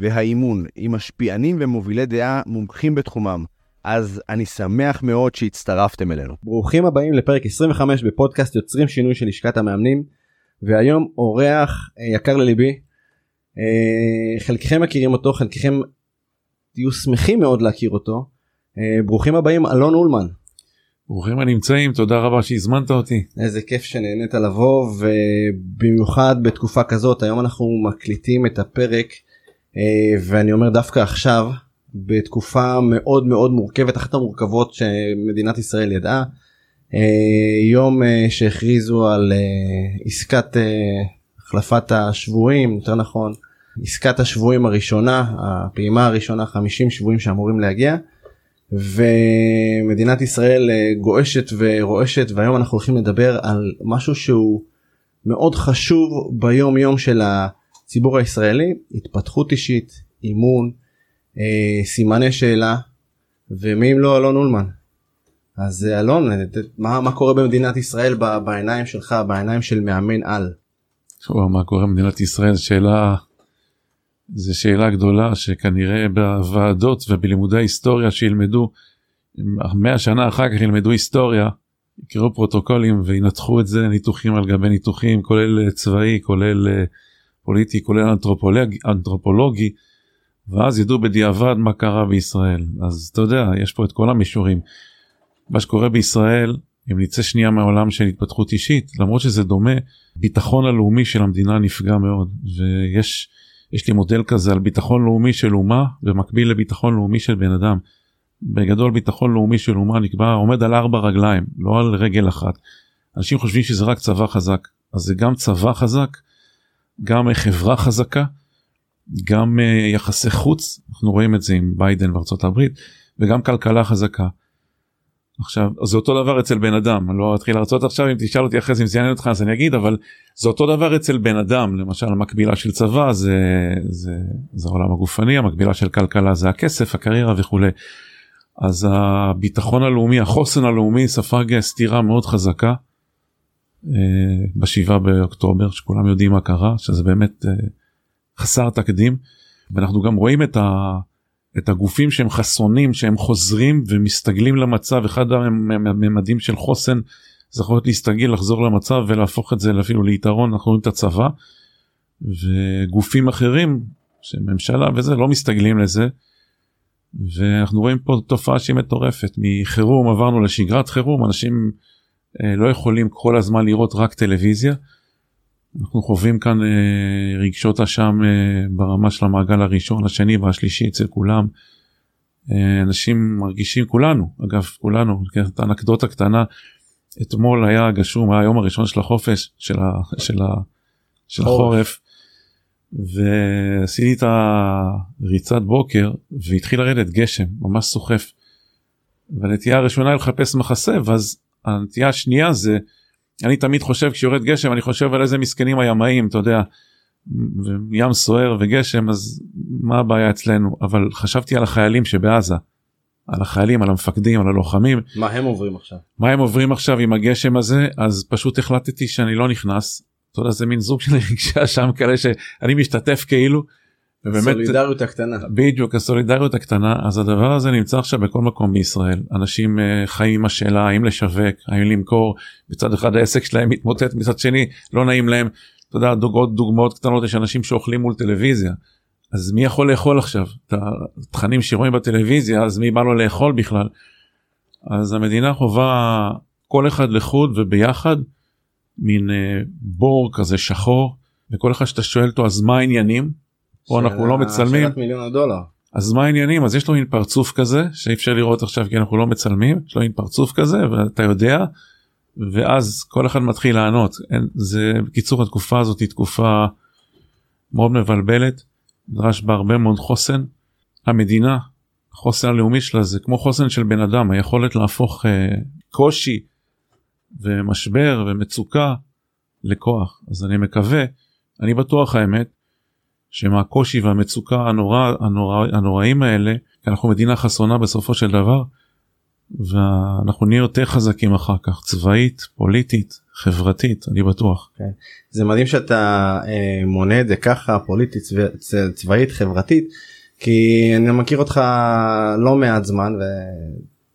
והאימון, עם משפיענים ומובילי דעה מומחים בתחומם. אז אני שמח מאוד שהצטרפתם אלינו. ברוכים הבאים לפרק 25 בפודקאסט יוצרים שינוי של לשכת המאמנים, והיום אורח אה, יקר לליבי. אה, חלקכם מכירים אותו, חלקכם תהיו שמחים מאוד להכיר אותו. אה, ברוכים הבאים אלון אולמן. ברוכים הנמצאים, תודה רבה שהזמנת אותי. איזה כיף שנהנית לבוא ובמיוחד בתקופה כזאת היום אנחנו מקליטים את הפרק ואני אומר דווקא עכשיו בתקופה מאוד מאוד מורכבת אחת המורכבות שמדינת ישראל ידעה. יום שהכריזו על עסקת החלפת השבויים יותר נכון עסקת השבויים הראשונה הפעימה הראשונה 50 שבויים שאמורים להגיע. ומדינת ישראל גועשת ורועשת והיום אנחנו הולכים לדבר על משהו שהוא מאוד חשוב ביום יום של הציבור הישראלי התפתחות אישית אימון אה, סימני שאלה ומי אם לא אלון אולמן. אז אה, אלון מה, מה קורה במדינת ישראל בעיניים שלך בעיניים של מאמן על. מה קורה במדינת ישראל שאלה זו שאלה גדולה שכנראה בוועדות ובלימודי ההיסטוריה שילמדו 100 שנה אחר כך ילמדו היסטוריה יקראו פרוטוקולים וינתחו את זה ניתוחים על גבי ניתוחים כולל צבאי כולל אה, פוליטי כולל אנתרופולוג, אנתרופולוגי ואז ידעו בדיעבד מה קרה בישראל אז אתה יודע יש פה את כל המישורים. מה שקורה בישראל אם נצא שנייה מהעולם של התפתחות אישית למרות שזה דומה ביטחון הלאומי של המדינה נפגע מאוד ויש יש לי מודל כזה על ביטחון לאומי של אומה במקביל לביטחון לאומי של בן אדם. בגדול ביטחון לאומי של אומה נקבע עומד על ארבע רגליים לא על רגל אחת. אנשים חושבים שזה רק צבא חזק אז זה גם צבא חזק גם חברה חזקה גם uh, יחסי חוץ אנחנו רואים את זה עם ביידן וארצות הברית וגם כלכלה חזקה. עכשיו זה אותו דבר אצל בן אדם אני לא אתחיל להרצות עכשיו אם תשאל אותי אחרי זה אם זה יעניין אותך אז אני אגיד אבל זה אותו דבר אצל בן אדם למשל המקבילה של צבא זה זה זה העולם הגופני המקבילה של כלכלה זה הכסף הקריירה וכולי. אז הביטחון הלאומי החוסן הלאומי ספג סתירה מאוד חזקה. אה, בשבעה באוקטובר שכולם יודעים מה קרה שזה באמת אה, חסר תקדים. ואנחנו גם רואים את, ה, את הגופים שהם חסונים שהם חוזרים ומסתגלים למצב. אחד הממדים של חוסן זה יכול להיות להסתגל לחזור למצב ולהפוך את זה אפילו ליתרון. אנחנו רואים את הצבא וגופים אחרים שממשלה וזה לא מסתגלים לזה. ואנחנו רואים פה תופעה שהיא מטורפת. מחירום עברנו לשגרת חירום אנשים לא יכולים כל הזמן לראות רק טלוויזיה. אנחנו חווים כאן אה, רגשות אשם אה, ברמה של המעגל הראשון, השני והשלישי אצל כולם. אה, אנשים מרגישים כולנו, אגב כולנו, את האנקדוטה קטנה, אתמול היה גשום, היה היום הראשון של החופש, של, ה, של, ה, של החורף, ועשיתי את הריצת בוקר והתחיל לרדת גשם, ממש סוחף. והנטייה הראשונה היא לחפש מחסה, ואז הנטייה השנייה זה אני תמיד חושב כשיורד גשם אני חושב על איזה מסכנים הימאים אתה יודע ים סוער וגשם אז מה הבעיה אצלנו אבל חשבתי על החיילים שבעזה. על החיילים על המפקדים על הלוחמים מה הם עוברים עכשיו מה הם עוברים עכשיו עם הגשם הזה אז פשוט החלטתי שאני לא נכנס. אתה יודע זה מין זוג של רגשי אשם כאלה שאני משתתף כאילו ובאמת סולידריות הקטנה. בדיוק הסולידריות הקטנה. אז הדבר הזה נמצא עכשיו בכל מקום בישראל. אנשים uh, חיים עם השאלה האם לשווק האם למכור. מצד אחד העסק שלהם מתמוטט מצד שני לא נעים להם. אתה יודע דוגמאות דוגמאות קטנות יש אנשים שאוכלים מול טלוויזיה. אז מי יכול לאכול עכשיו? את התכנים שרואים בטלוויזיה אז מי בא לו לאכול בכלל. אז המדינה חובה כל אחד לחוד וביחד מין uh, בור כזה שחור וכל אחד שאתה שואל אותו אז מה העניינים פה אנחנו לא מצלמים. שאלת מיליון הדולר. אז מה העניינים אז יש לו מין פרצוף כזה שאי אפשר לראות עכשיו כי אנחנו לא מצלמים יש לו מין פרצוף כזה ואתה יודע ואז כל אחד מתחיל לענות אין, זה בקיצור התקופה הזאת היא תקופה מאוד מבלבלת נדרש בה הרבה מאוד חוסן המדינה, החוסן הלאומי שלה זה כמו חוסן של בן אדם, היכולת להפוך uh, קושי ומשבר ומצוקה לכוח. אז אני מקווה, אני בטוח האמת, שמהקושי והמצוקה הנורא, הנורא, הנוראים האלה, כי אנחנו מדינה חסונה בסופו של דבר, ואנחנו נהיה יותר חזקים אחר כך, צבאית, פוליטית, חברתית, אני בטוח. כן. זה מדהים שאתה אה, מונה את זה ככה, פוליטית, צבא, צבאית, חברתית, כי אני מכיר אותך לא מעט זמן,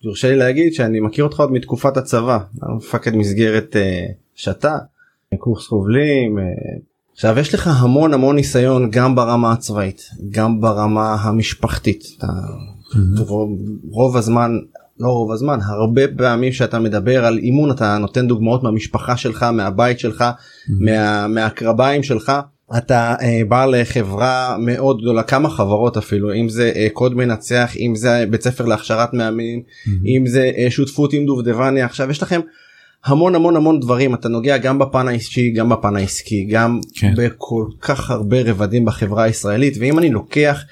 ויורשה לי להגיד שאני מכיר אותך עוד מתקופת הצבא, מפקד מסגרת אה, שתה, קורס חובלים. אה, עכשיו יש לך המון המון ניסיון גם ברמה הצבאית, גם ברמה המשפחתית. אתה, mm-hmm. רוב, רוב הזמן לא רוב הזמן הרבה פעמים שאתה מדבר על אימון אתה נותן דוגמאות מהמשפחה שלך מהבית שלך mm-hmm. מה, מהקרביים שלך אתה אה, בא לחברה מאוד גדולה כמה חברות אפילו אם זה אה, קוד מנצח אם זה בית ספר להכשרת מאמנים mm-hmm. אם זה אה, שותפות עם דובדבניה עכשיו יש לכם המון המון המון דברים. אתה נוגע גם בפן האישי גם בפן העסקי גם כן. בכל כך הרבה רבדים בחברה הישראלית. ואם אני לוקח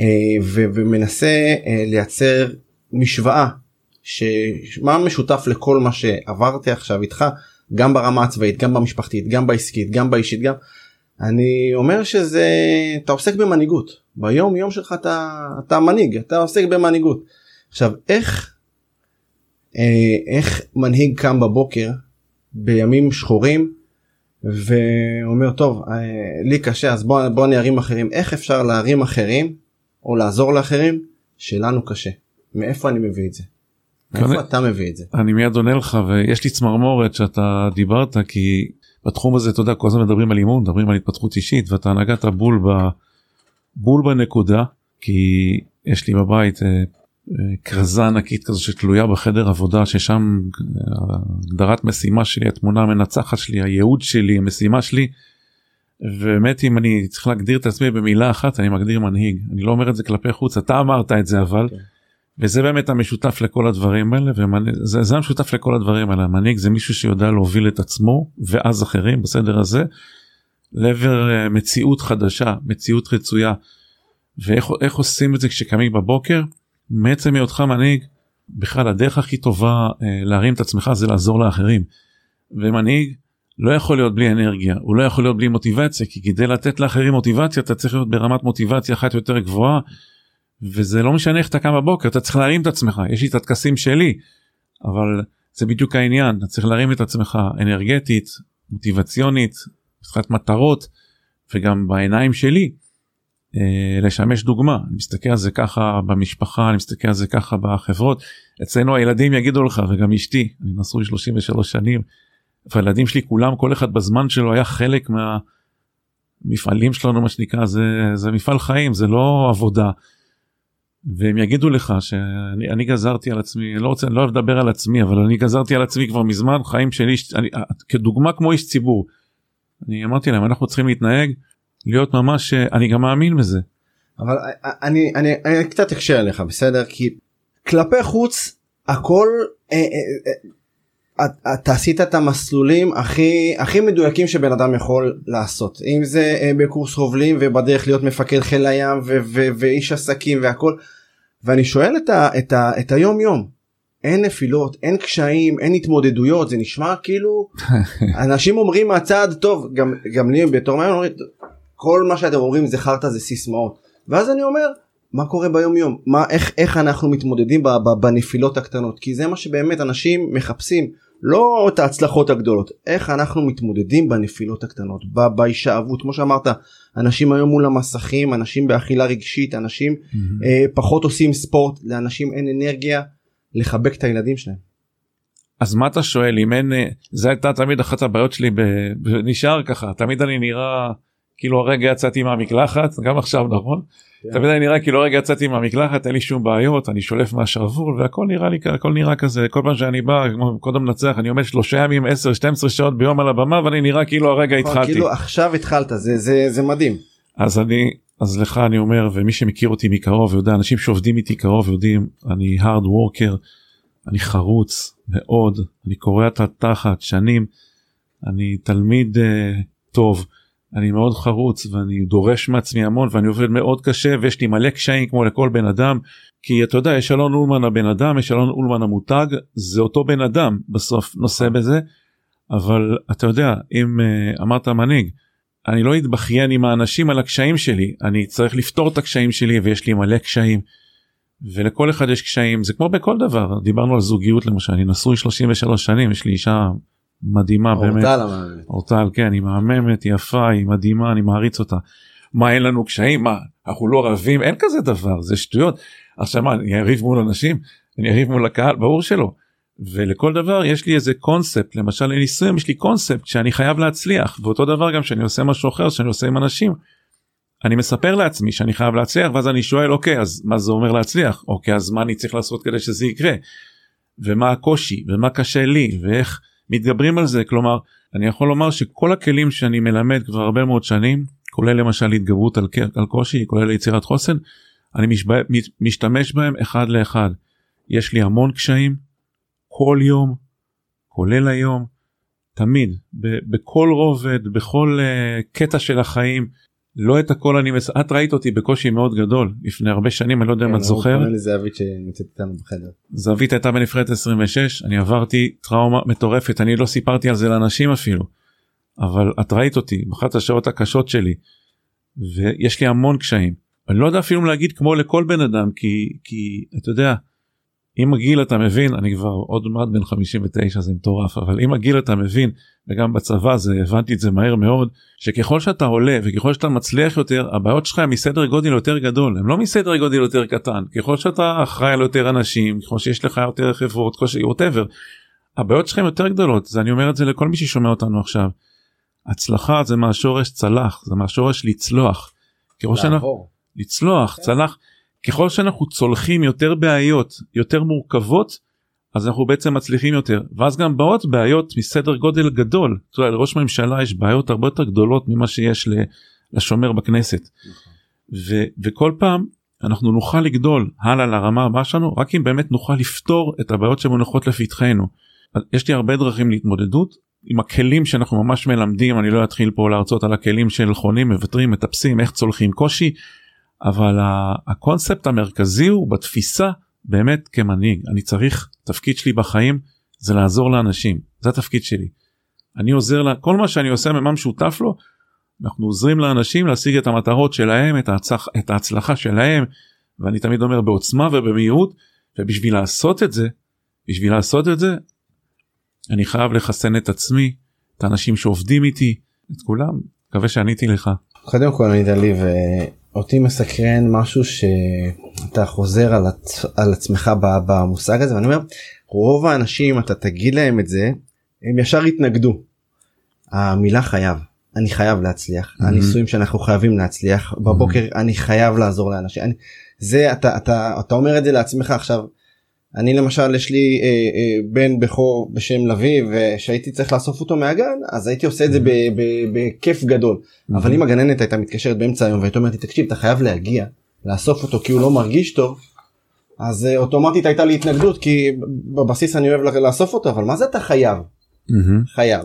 אה, ו- ומנסה אה, לייצר משוואה שמה משותף לכל מה שעברתי עכשיו איתך גם ברמה הצבאית גם במשפחתית גם בעסקית גם באישית גם אני אומר שזה אתה עוסק במנהיגות. ביום יום שלך אתה אתה מנהיג אתה עוסק במנהיגות. עכשיו איך איך מנהיג קם בבוקר בימים שחורים ואומר טוב אה, לי קשה אז בוא בוא אני ארים אחרים איך אפשר להרים אחרים או לעזור לאחרים שלנו קשה מאיפה אני מביא את זה. מאיפה אתה מביא את זה? אני מיד עונה לך ויש לי צמרמורת שאתה דיברת כי בתחום הזה אתה יודע כל הזמן מדברים על אימון מדברים על התפתחות אישית ואתה נגעת בול ב... בול בנקודה כי יש לי בבית אה, אה, כרזה ענקית כזו שתלויה בחדר עבודה ששם אה, הגדרת משימה שלי התמונה המנצחת שלי הייעוד שלי המשימה שלי. באמת אם אני צריך להגדיר את עצמי במילה אחת אני מגדיר מנהיג אני לא אומר את זה כלפי חוץ אתה אמרת את זה אבל. Okay. כן. וזה באמת המשותף לכל הדברים האלה וזה זה המשותף לכל הדברים האלה מנהיג זה מישהו שיודע להוביל את עצמו ואז אחרים בסדר הזה לעבר אה, מציאות חדשה מציאות רצויה ואיך עושים את זה כשקמים בבוקר מעצם היותך מנהיג בכלל הדרך הכי טובה אה, להרים את עצמך זה לעזור לאחרים. ומנהיג לא יכול להיות בלי אנרגיה הוא לא יכול להיות בלי מוטיבציה כי כדי לתת לאחרים מוטיבציה אתה צריך להיות ברמת מוטיבציה אחת יותר גבוהה וזה לא משנה איך אתה קם בבוקר אתה צריך להרים את עצמך יש לי את הטקסים שלי אבל זה בדיוק העניין אתה צריך להרים את עצמך אנרגטית מוטיבציונית מבחינת מטרות וגם בעיניים שלי לשמש דוגמה אני מסתכל על זה ככה במשפחה אני מסתכל על זה ככה בחברות אצלנו הילדים יגידו לך וגם אשתי אני נשוי 33 שנים והילדים שלי כולם כל אחד בזמן שלו היה חלק מהמפעלים שלנו מה שנקרא זה זה מפעל חיים זה לא עבודה. והם יגידו לך שאני גזרתי על עצמי לא רוצה אני לא אוהב לדבר על עצמי אבל אני גזרתי על עצמי כבר מזמן חיים של איש אני, כדוגמה כמו איש ציבור. אני אמרתי להם אנחנו צריכים להתנהג להיות ממש אני גם מאמין בזה. אבל אני אני, אני קצת אקשה עליך בסדר? כי כלפי חוץ הכל אה, אה, אה, אתה עשית את המסלולים הכי הכי מדויקים שבן אדם יכול לעשות. אם זה אה, בקורס חובלים ובדרך להיות מפקד חיל הים ו- ו- ואיש עסקים והכל. ואני שואל את, ה- את, ה- את היום יום אין נפילות אין קשיים אין התמודדויות זה נשמע כאילו אנשים אומרים מהצד טוב גם גם לי בתור מה אומרים כל מה שאתם אומרים זה חרטא זה סיסמאות. ואז אני אומר מה קורה ביום יום מה איך איך אנחנו מתמודדים בנפילות הקטנות? כי זה מה שבאמת אנשים מחפשים לא את ההצלחות הגדולות. איך אנחנו מתמודדים בנפילות הקטנות? בהישאבות. כמו שאמרת אנשים היום מול המסכים אנשים באכילה רגשית אנשים mm-hmm. אה, פחות עושים ספורט לאנשים אין אנרגיה לחבק את הילדים שלהם. אז מה אתה שואל? אם אין אה, זה הייתה תמיד אחת הבעיות שלי ונשאר ככה. תמיד אני נראה כאילו הרגע יצאתי מהמקלחת גם עכשיו נכון כן. תמיד אני נראה כאילו הרגע יצאתי מהמקלחת אין לי שום בעיות אני שולף מהשרוול והכל נראה לי הכל נראה כזה כל פעם שאני בא כמו קודם לנצח אני עומד שלושה ימים 10 12 שעות ביום על הבמה ואני נראה כאילו הרגע נכון, התחלתי. כאילו עכשיו התחלת זה זה זה מדהים. אז אני אז לך אני אומר ומי שמכיר אותי מקרוב יודע אנשים שעובדים איתי קרוב יודעים אני hard worker אני חרוץ מאוד אני קורע את התחת שנים אני תלמיד uh, טוב. אני מאוד חרוץ ואני דורש מעצמי המון ואני עובד מאוד קשה ויש לי מלא קשיים כמו לכל בן אדם כי אתה יודע יש אלון אולמן הבן אדם יש אלון אולמן המותג זה אותו בן אדם בסוף נושא בזה אבל אתה יודע אם uh, אמרת מנהיג אני לא אתבכיין עם האנשים על הקשיים שלי אני צריך לפתור את הקשיים שלי ויש לי מלא קשיים. ולכל אחד יש קשיים זה כמו בכל דבר דיברנו על זוגיות למשל אני נשוי 33 שנים יש לי אישה מדהימה אורטל באמת. המאמנת. אורטל כן היא מהממת יפה היא מדהימה אני מעריץ אותה. מה אין לנו קשיים מה אנחנו לא רבים אין כזה דבר זה שטויות. עכשיו מה אני אריב מול אנשים אני אריב מול הקהל ברור שלא. ולכל דבר יש לי איזה קונספט למשל לנישואים יש לי קונספט שאני חייב להצליח ואותו דבר גם שאני עושה משהו אחר שאני עושה עם אנשים. אני מספר לעצמי שאני חייב להצליח ואז אני שואל אוקיי אז מה זה אומר להצליח אוקיי אז מה אני צריך לעשות כדי שזה יקרה. ומה הקושי ומה קשה לי ואיך מתגברים על זה כלומר אני יכול לומר שכל הכלים שאני מלמד כבר הרבה מאוד שנים כולל למשל התגברות על, על קושי כולל יצירת חוסן אני משב... משתמש בהם אחד לאחד. יש לי המון קשיים כל יום כולל היום תמיד ב- בכל רובד בכל uh, קטע של החיים לא את הכל אני מס... את ראית אותי בקושי מאוד גדול לפני הרבה שנים אני לא יודע אם כן, את זוכרת. אבית שנמצאת איתנו בחדר. זווית הייתה בנבחרת 26 אני עברתי טראומה מטורפת אני לא סיפרתי על זה לאנשים אפילו. אבל את ראית אותי באחת השעות הקשות שלי ויש לי המון קשיים. אני לא יודע אפילו להגיד כמו לכל בן אדם כי כי אתה יודע עם הגיל אתה מבין אני כבר עוד מעט בן 59 זה מטורף אבל עם הגיל אתה מבין וגם בצבא זה הבנתי את זה מהר מאוד שככל שאתה עולה וככל שאתה מצליח יותר הבעיות שלך הן מסדר גודל יותר גדול הם לא מסדר גודל יותר קטן ככל שאתה אחראי על יותר אנשים ככל שיש לך יותר חברות ככל ווטאבר הבעיות שלכם יותר גדולות זה אני אומר את זה לכל מי ששומע אותנו עכשיו. הצלחה זה מהשורש צלח זה מהשורש לצלוח. ככל שאנחנו. לצלוח צלח ככל שאנחנו צולחים יותר בעיות יותר מורכבות אז אנחנו בעצם מצליחים יותר. ואז גם באות בעיות מסדר גודל גדול. אתה יודע, לראש ממשלה יש בעיות הרבה יותר גדולות ממה שיש לשומר בכנסת. ו- וכל פעם אנחנו נוכל לגדול הלאה לרמה הבאה שלנו רק אם באמת נוכל לפתור את הבעיות שמונחות לפתחנו. יש לי הרבה דרכים להתמודדות. עם הכלים שאנחנו ממש מלמדים אני לא אתחיל פה להרצות על הכלים של חונים מוותרים מטפסים איך צולחים קושי אבל הקונספט המרכזי הוא בתפיסה באמת כמנהיג אני צריך תפקיד שלי בחיים זה לעזור לאנשים זה התפקיד שלי. אני עוזר לה כל מה שאני עושה ממה משותף לו אנחנו עוזרים לאנשים להשיג את המטרות שלהם את, ההצלח, את ההצלחה שלהם ואני תמיד אומר בעוצמה ובמהירות ובשביל לעשות את זה בשביל לעשות את זה אני חייב לחסן את עצמי את האנשים שעובדים איתי את כולם מקווה שעניתי לך. קודם כל ענית לי ואותי מסקרן משהו שאתה חוזר על, עצ... על עצמך במושג הזה ואני אומר רוב האנשים אתה תגיד להם את זה הם ישר יתנגדו. המילה חייב אני חייב להצליח Mhm. הניסויים שאנחנו חייבים להצליח בבוקר אני חייב לעזור לאנשים אני, זה אתה אתה אתה אומר את זה לעצמך עכשיו. אני למשל יש לי אה, אה, בן בכור בשם לביא ושהייתי צריך לאסוף אותו מהגן אז הייתי עושה את זה ב- בכיף גדול אבל אם הגננת הייתה מתקשרת באמצע היום והייתה אומרת לי תקשיב אתה חייב להגיע לאסוף אותו כי הוא לא מרגיש טוב אז אה, אוטומטית הייתה לי התנגדות כי בבסיס אני אוהב לאסוף אותו אבל מה זה אתה חייב מהמם. חייב.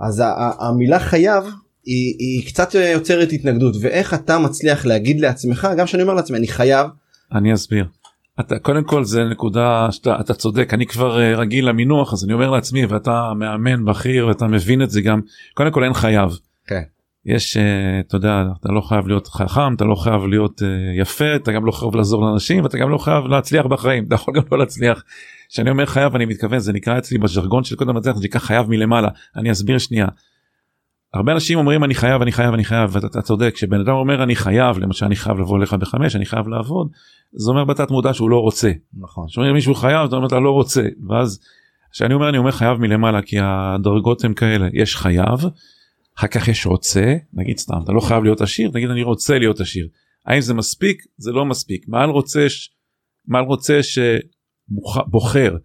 אז המילה חייב היא, היא קצת יוצרת התנגדות ואיך אתה מצליח להגיד לעצמך גם שאני אומר לעצמי אני חייב אני אסביר. אתה קודם כל זה נקודה שאתה אתה צודק אני כבר אה, רגיל למינוח אז אני אומר לעצמי ואתה מאמן בכיר ואתה מבין את זה גם קודם כל אין חייב. כן. יש אה, אתה יודע אתה לא חייב להיות חכם אתה לא חייב להיות אה, יפה אתה גם לא חייב לעזור לאנשים ואתה גם לא חייב להצליח בחיים אתה יכול גם לא להצליח. כשאני אומר חייב אני מתכוון זה נקרא אצלי בז'רגון של קודם להצליח זה נקרא חייב מלמעלה אני אסביר שנייה. הרבה אנשים אומרים אני חייב אני חייב אני חייב ואתה אתה צודק כשבן אדם אומר אני חייב למשל אני חייב לבוא לך בחמש אני חייב לעבוד זה אומר בתת מודע שהוא לא רוצה. נכון. כשאומרים מישהו חייב אתה אומר אתה לא רוצה ואז כשאני אומר אני אומר חייב מלמעלה כי הדרגות הן כאלה יש חייב אחר כך יש רוצה נגיד סתם אתה לא חייב להיות עשיר תגיד אני רוצה להיות עשיר האם זה מספיק? זה לא מספיק. מעל רוצה ש- מעל רוצה שבוחר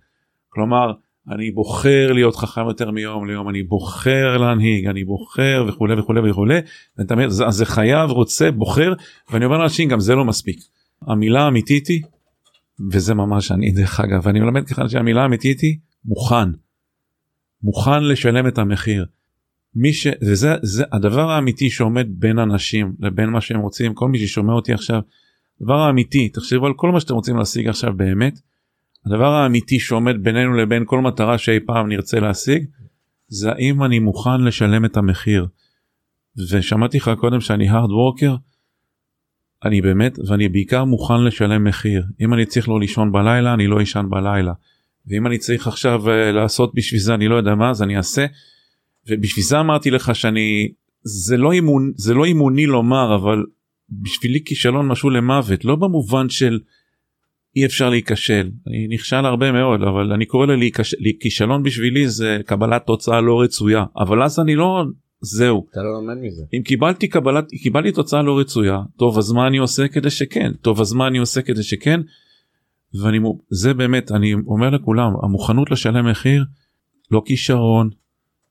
כלומר אני בוחר להיות חכם יותר מיום ליום אני בוחר להנהיג אני בוחר וכולי וכולי וכולי אז זה חייב רוצה בוחר ואני אומר לאנשים גם זה לא מספיק המילה האמיתית היא וזה ממש אני דרך אגב ואני מלמד ככה שהמילה האמיתית היא מוכן. מוכן לשלם את המחיר. מי ש... וזה זה הדבר האמיתי שעומד בין אנשים לבין מה שהם רוצים כל מי ששומע אותי עכשיו. הדבר האמיתי תחשבו על כל מה שאתם רוצים להשיג עכשיו באמת. הדבר האמיתי שעומד בינינו לבין כל מטרה שאי פעם נרצה להשיג זה האם אני מוכן לשלם את המחיר. ושמעתי לך קודם שאני hard worker אני באמת ואני בעיקר מוכן לשלם מחיר. אם אני צריך לא לישון בלילה אני לא אשן בלילה. ואם אני צריך עכשיו uh, לעשות בשביל זה אני לא יודע מה אז אני אעשה. ובשביל זה אמרתי לך שאני זה לא אימון זה לא אימוני לומר אבל בשבילי כישלון משהו למוות. לא במובן של אי אפשר להיכשל אני נכשל הרבה מאוד אבל אני קורא לכישלון בשבילי זה קבלת תוצאה לא רצויה אבל אז אני לא זהו. אתה לא לומד מזה. אם קיבלתי קבלת קיבלתי תוצאה לא רצויה טוב אז מה אני עושה כדי שכן טוב אז מה אני עושה כדי שכן. ואני זה באמת אני אומר לכולם המוכנות לשלם מחיר לא כישרון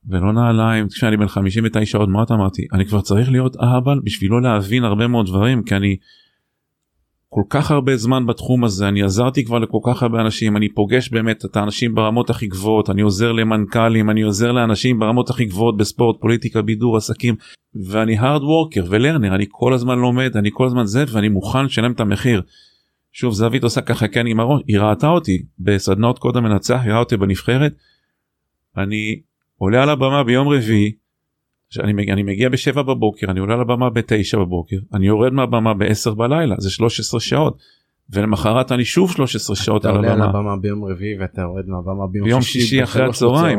ולא נעליים כשאני בן 59 עוד מעט אמרתי אני כבר צריך להיות אהבל בשביל לא להבין הרבה מאוד דברים כי אני כל כך הרבה זמן בתחום הזה אני עזרתי כבר לכל כך הרבה אנשים אני פוגש באמת את האנשים ברמות הכי גבוהות אני עוזר למנכ"לים אני עוזר לאנשים ברמות הכי גבוהות בספורט פוליטיקה בידור עסקים ואני hard worker ולרנר אני כל הזמן לומד אני כל הזמן זה ואני מוכן לשלם את המחיר. שוב זווית עושה ככה כן עם הראש היא ראתה אותי בסדנאות קודם מנצח היא ראתה אותי בנבחרת. אני עולה על הבמה ביום רביעי שאני מגיע, אני מגיע בשבע בבוקר אני עולה לבמה בתשע בבוקר אני יורד מהבמה בעשר בלילה זה 13 שעות. ולמחרת אני שוב 13 שעות על הבמה. אתה עולה על הבמה ביום רביעי ואתה יורד מהבמה ביום, ביום שישי, שישי אחרי הצהריים.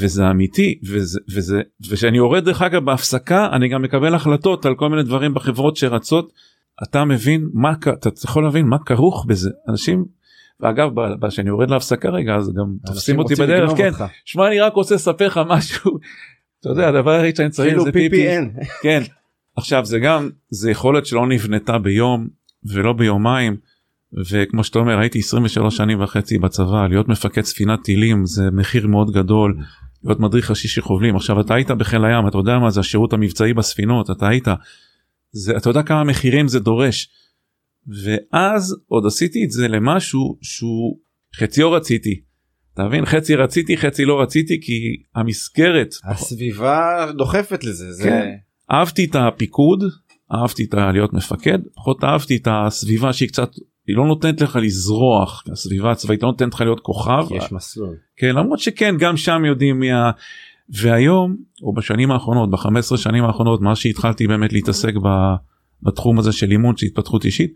וזה אמיתי וזה וזה וכשאני יורד דרך אגב בהפסקה אני גם מקבל החלטות על כל מיני דברים בחברות שרצות. אתה מבין מה אתה יכול להבין מה כרוך בזה. אנשים ואגב כשאני יורד להפסקה רגע אז גם תופסים אותי בדרך כן. שמע אני רק רוצה לספר לך משהו אתה יודע הדבר היחיד שאני צריך זה PPN. כן. עכשיו זה גם זה יכולת שלא נבנתה ביום ולא ביומיים וכמו שאתה אומר הייתי 23 שנים וחצי בצבא להיות מפקד ספינת טילים זה מחיר מאוד גדול להיות מדריך ראשי של חובלים עכשיו אתה היית בחיל הים אתה יודע מה זה השירות המבצעי בספינות אתה היית זה אתה יודע כמה מחירים זה דורש. ואז עוד עשיתי את זה למשהו שהוא חציו רציתי אתה מבין? חצי רציתי חצי לא רציתי כי המסגרת הסביבה דוחפת לזה זה כן. אהבתי את הפיקוד אהבתי את להיות מפקד פחות אהבתי את הסביבה שהיא קצת היא לא נותנת לך לזרוח הסביבה הצבאית לא נותנת לך להיות כוכב. יש מסלול. כן למרות שכן גם שם יודעים מי ה... והיום או בשנים האחרונות ב-15 שנים האחרונות מאז שהתחלתי באמת להתעסק בתחום הזה של אימון של התפתחות אישית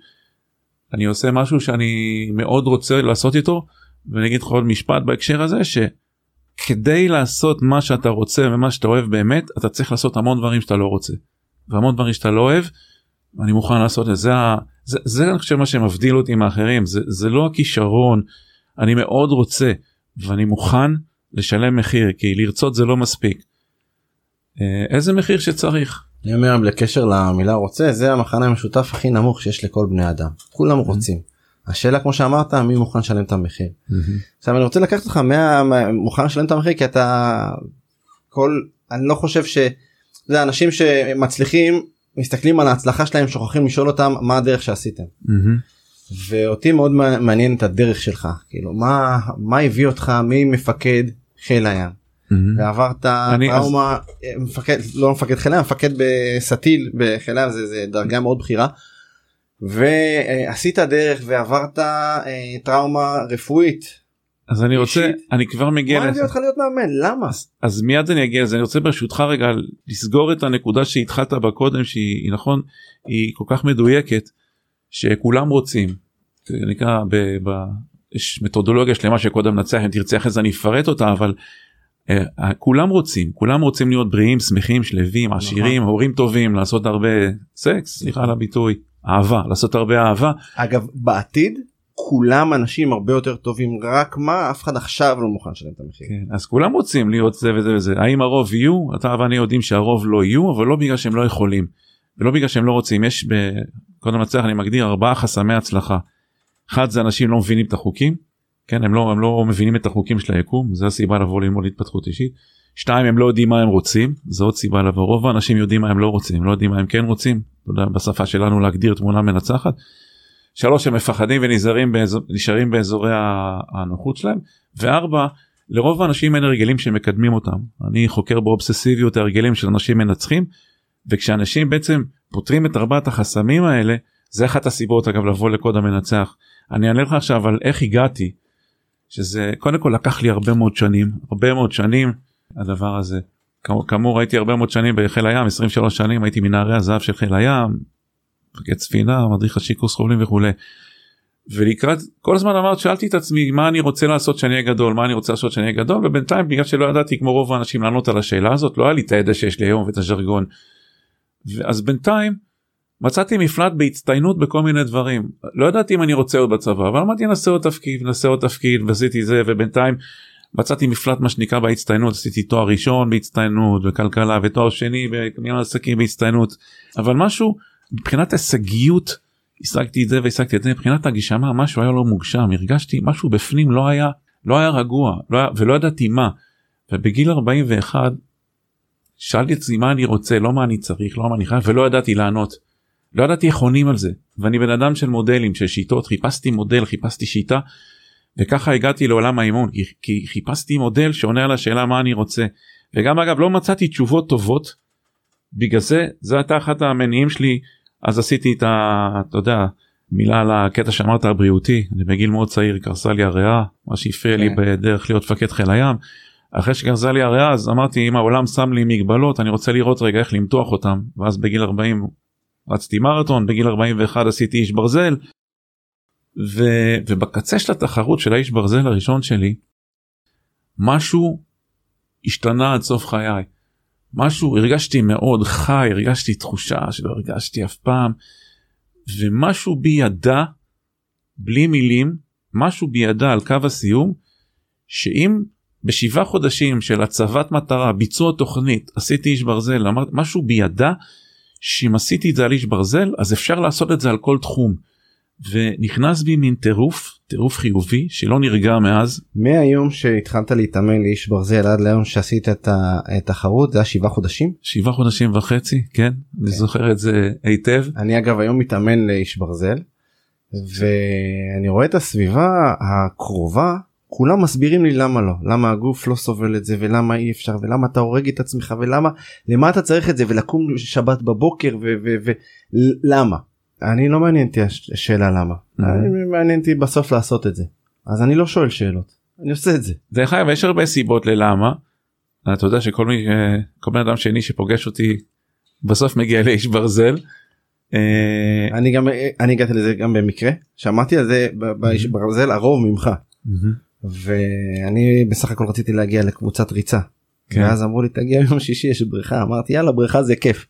אני עושה משהו שאני מאוד רוצה לעשות איתו ואני אגיד לך עוד משפט בהקשר הזה שכדי לעשות מה שאתה רוצה ומה שאתה אוהב באמת אתה צריך לעשות המון דברים שאתה לא רוצה והמון דברים שאתה לא אוהב. אני מוכן לעשות את זה זה זה אני חושב מה שמבדיל אותי מאחרים זה זה לא הכישרון אני מאוד רוצה ואני מוכן לשלם מחיר כי לרצות זה לא מספיק. אה, איזה מחיר שצריך. אני אומר לקשר למילה רוצה זה המחנה המשותף הכי נמוך שיש לכל בני אדם כולם רוצים. השאלה כמו שאמרת מי מוכן לשלם את המחיר. עכשיו אני רוצה לקחת אותך מה מוכן לשלם את המחיר כי אתה כל אני לא חושב שזה אנשים שמצליחים מסתכלים על ההצלחה שלהם שוכחים לשאול אותם מה הדרך שעשיתם. ואותי מאוד מעניין את הדרך שלך כאילו מה מה הביא אותך ממפקד חיל הים. ועברת טראומה מפקד לא מפקד חיל הים מפקד בסטיל בחיל הים זה דרגה מאוד בכירה. ועשית דרך ועברת אה, טראומה רפואית. אז אני רוצה אישית. אני כבר מגיע מה הביא אותך להיות מאמן למה אז, אז מיד אני אגיע לזה אני רוצה ברשותך רגע לסגור את הנקודה שהתחלת בה קודם שהיא נכון היא כל כך מדויקת שכולם רוצים. נקרא ב, ב, יש מתודולוגיה שלמה שקודם נצח אם תרצה אחרי זה אני אפרט אותה אבל uh, כולם רוצים כולם רוצים להיות בריאים שמחים שלווים נכון. עשירים הורים טובים לעשות הרבה סקס סליחה על הביטוי אהבה לעשות הרבה אהבה. אגב בעתיד כולם אנשים הרבה יותר טובים רק מה אף אחד עכשיו לא מוכן לשלם את המחיר. כן, אז כולם רוצים להיות זה וזה וזה. האם הרוב יהיו? אתה ואני יודעים שהרוב לא יהיו אבל לא בגלל שהם לא יכולים. ולא בגלל שהם לא רוצים. יש בקודם מצליח אני מגדיר ארבעה חסמי הצלחה. אחד זה אנשים לא מבינים את החוקים. כן הם לא הם לא מבינים את החוקים של היקום. זה הסיבה לבוא ללמוד התפתחות אישית. שתיים הם לא יודעים מה הם רוצים. זו עוד סיבה לבוא. רוב האנשים יודעים מה הם לא רוצים הם לא יודעים מה הם כן רוצים. יודע, בשפה שלנו להגדיר תמונה מנצחת. שלוש הם מפחדים ונזהרים באזור, באזורי הנוחות שלהם. וארבע לרוב האנשים אין הרגלים שמקדמים אותם. אני חוקר באובססיביות הרגלים של אנשים מנצחים וכשאנשים בעצם פותרים את ארבעת החסמים האלה זה אחת הסיבות אגב לבוא לקוד המנצח. אני אענה לך עכשיו על איך הגעתי שזה קודם כל לקח לי הרבה מאוד שנים הרבה מאוד שנים הדבר הזה כאמור הייתי הרבה מאוד שנים בחיל הים 23 שנים הייתי מנערי הזהב של חיל הים מפקד ספינה מדריך השיקוס חובלים וכולי. ולקראת כל הזמן אמרת שאלתי את עצמי מה אני רוצה לעשות שאני אהיה גדול מה אני רוצה לעשות שאני אהיה גדול ובינתיים בגלל שלא ידעתי כמו רוב האנשים לענות על השאלה הזאת לא היה לי את הידע שיש לי היום ואת הז'רגון. אז בינתיים מצאתי מפלט בהצטיינות בכל מיני דברים לא ידעתי אם אני רוצה עוד בצבא אבל אמרתי נעשה עוד תפקיד נעשה עוד תפקיד ועשיתי זה ובינתיים מצאתי מפלט מה שנקרא בהצטיינות. עשיתי תואר ראשון בהצטיינות בכלכלה ותואר שני במנהל עסקים בהצטיינות. אבל משהו מבחינת הישגיות השגתי את זה והשגתי את זה. מבחינת הגשמה משהו היה לא מוגשם. הרגשתי משהו בפנים לא היה לא היה רגוע לא היה, ולא ידעתי מה. ובגיל 41 שאלתי את עצמי מה אני רוצה? לא מה אני צריך לא מה אני חייב ולא ידעתי לענות. לא ידעתי איך עונים על זה. ואני בן אדם של מודלים של שיטות. חיפשתי מודל חיפשתי שיטה וככה הגעתי לעולם האימון כי חיפשתי מודל שעונה על השאלה מה אני רוצה וגם אגב לא מצאתי תשובות טובות בגלל זה זה הייתה אחת המניעים שלי אז עשיתי את ה... אתה יודע מילה על הקטע שאמרת הבריאותי אני בגיל מאוד צעיר קרסה לי הריאה מה שהפריע לי כן. בדרך להיות מפקד חיל הים. אחרי שקרסה לי הריאה אז אמרתי אם העולם שם לי מגבלות אני רוצה לראות רגע איך למתוח אותם ואז בגיל 40 רצתי מרתון בגיל 41 עשיתי איש ברזל. ו... ובקצה של התחרות של האיש ברזל הראשון שלי משהו השתנה עד סוף חיי. משהו הרגשתי מאוד חי הרגשתי תחושה שלא הרגשתי אף פעם ומשהו בי ידע בלי מילים משהו בי ידע על קו הסיום שאם בשבעה חודשים של הצבת מטרה ביצוע תוכנית עשיתי איש ברזל אמרת משהו בי ידע שאם עשיתי את זה על איש ברזל אז אפשר לעשות את זה על כל תחום. ונכנס בי מין טירוף טירוף חיובי שלא נרגע מאז. מהיום שהתחלת להתאמן לאיש ברזל עד ליום שעשית את התחרות זה היה שבעה חודשים? שבעה חודשים וחצי כן, כן אני זוכר את זה היטב. אני אגב היום מתאמן לאיש ברזל ואני רואה את הסביבה הקרובה כולם מסבירים לי למה לא למה הגוף לא סובל את זה ולמה אי אפשר ולמה אתה הורג את עצמך ולמה למה אתה צריך את זה ולקום שבת בבוקר ולמה אני לא מעניין אותי השאלה למה mm-hmm. מעניין אותי בסוף לעשות את זה אז אני לא שואל שאלות אני עושה את זה. דרך אגב יש הרבה סיבות ללמה. אתה יודע שכל מי כל בן אדם שני שפוגש אותי בסוף מגיע לאיש ברזל. אה, אני גם אני הגעתי לזה גם במקרה שמעתי על זה באיש ברזל הרוב ממך. ואני בסך הכל רציתי להגיע לקבוצת ריצה. כן. ואז אמרו לי תגיע יום שישי יש בריכה אמרתי יאללה בריכה זה כיף.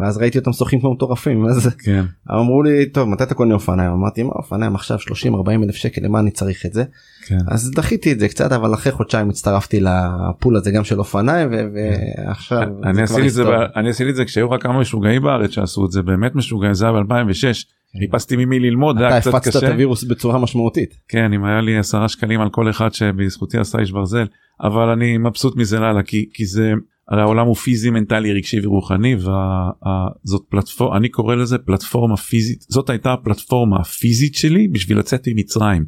ואז ראיתי אותם שוחים כמו מטורפים אז כן. אמרו לי טוב מתי אתה קונה אופניים אמרתי מה אופניים עכשיו 30 40 אלף שקל למה אני צריך את זה כן. אז דחיתי את זה קצת אבל אחרי חודשיים הצטרפתי לפול הזה גם של אופניים ועכשיו אני עשיתי את זה אני עשיתי את זה כשהיו רק כמה משוגעים בארץ שעשו את זה באמת משוגעים זה היה ב2006 כן. חיפשתי ממי ללמוד אתה הפצת את הווירוס בצורה משמעותית כן אם היה לי עשרה שקלים על כל אחד שבזכותי עשה איש ברזל אבל אני מבסוט מזה לאללה כי כי זה. הרי העולם הוא פיזי מנטלי רגשי ורוחני וזאת פלטפורמה אני קורא לזה פלטפורמה פיזית זאת הייתה הפלטפורמה הפיזית שלי בשביל לצאת ממצרים.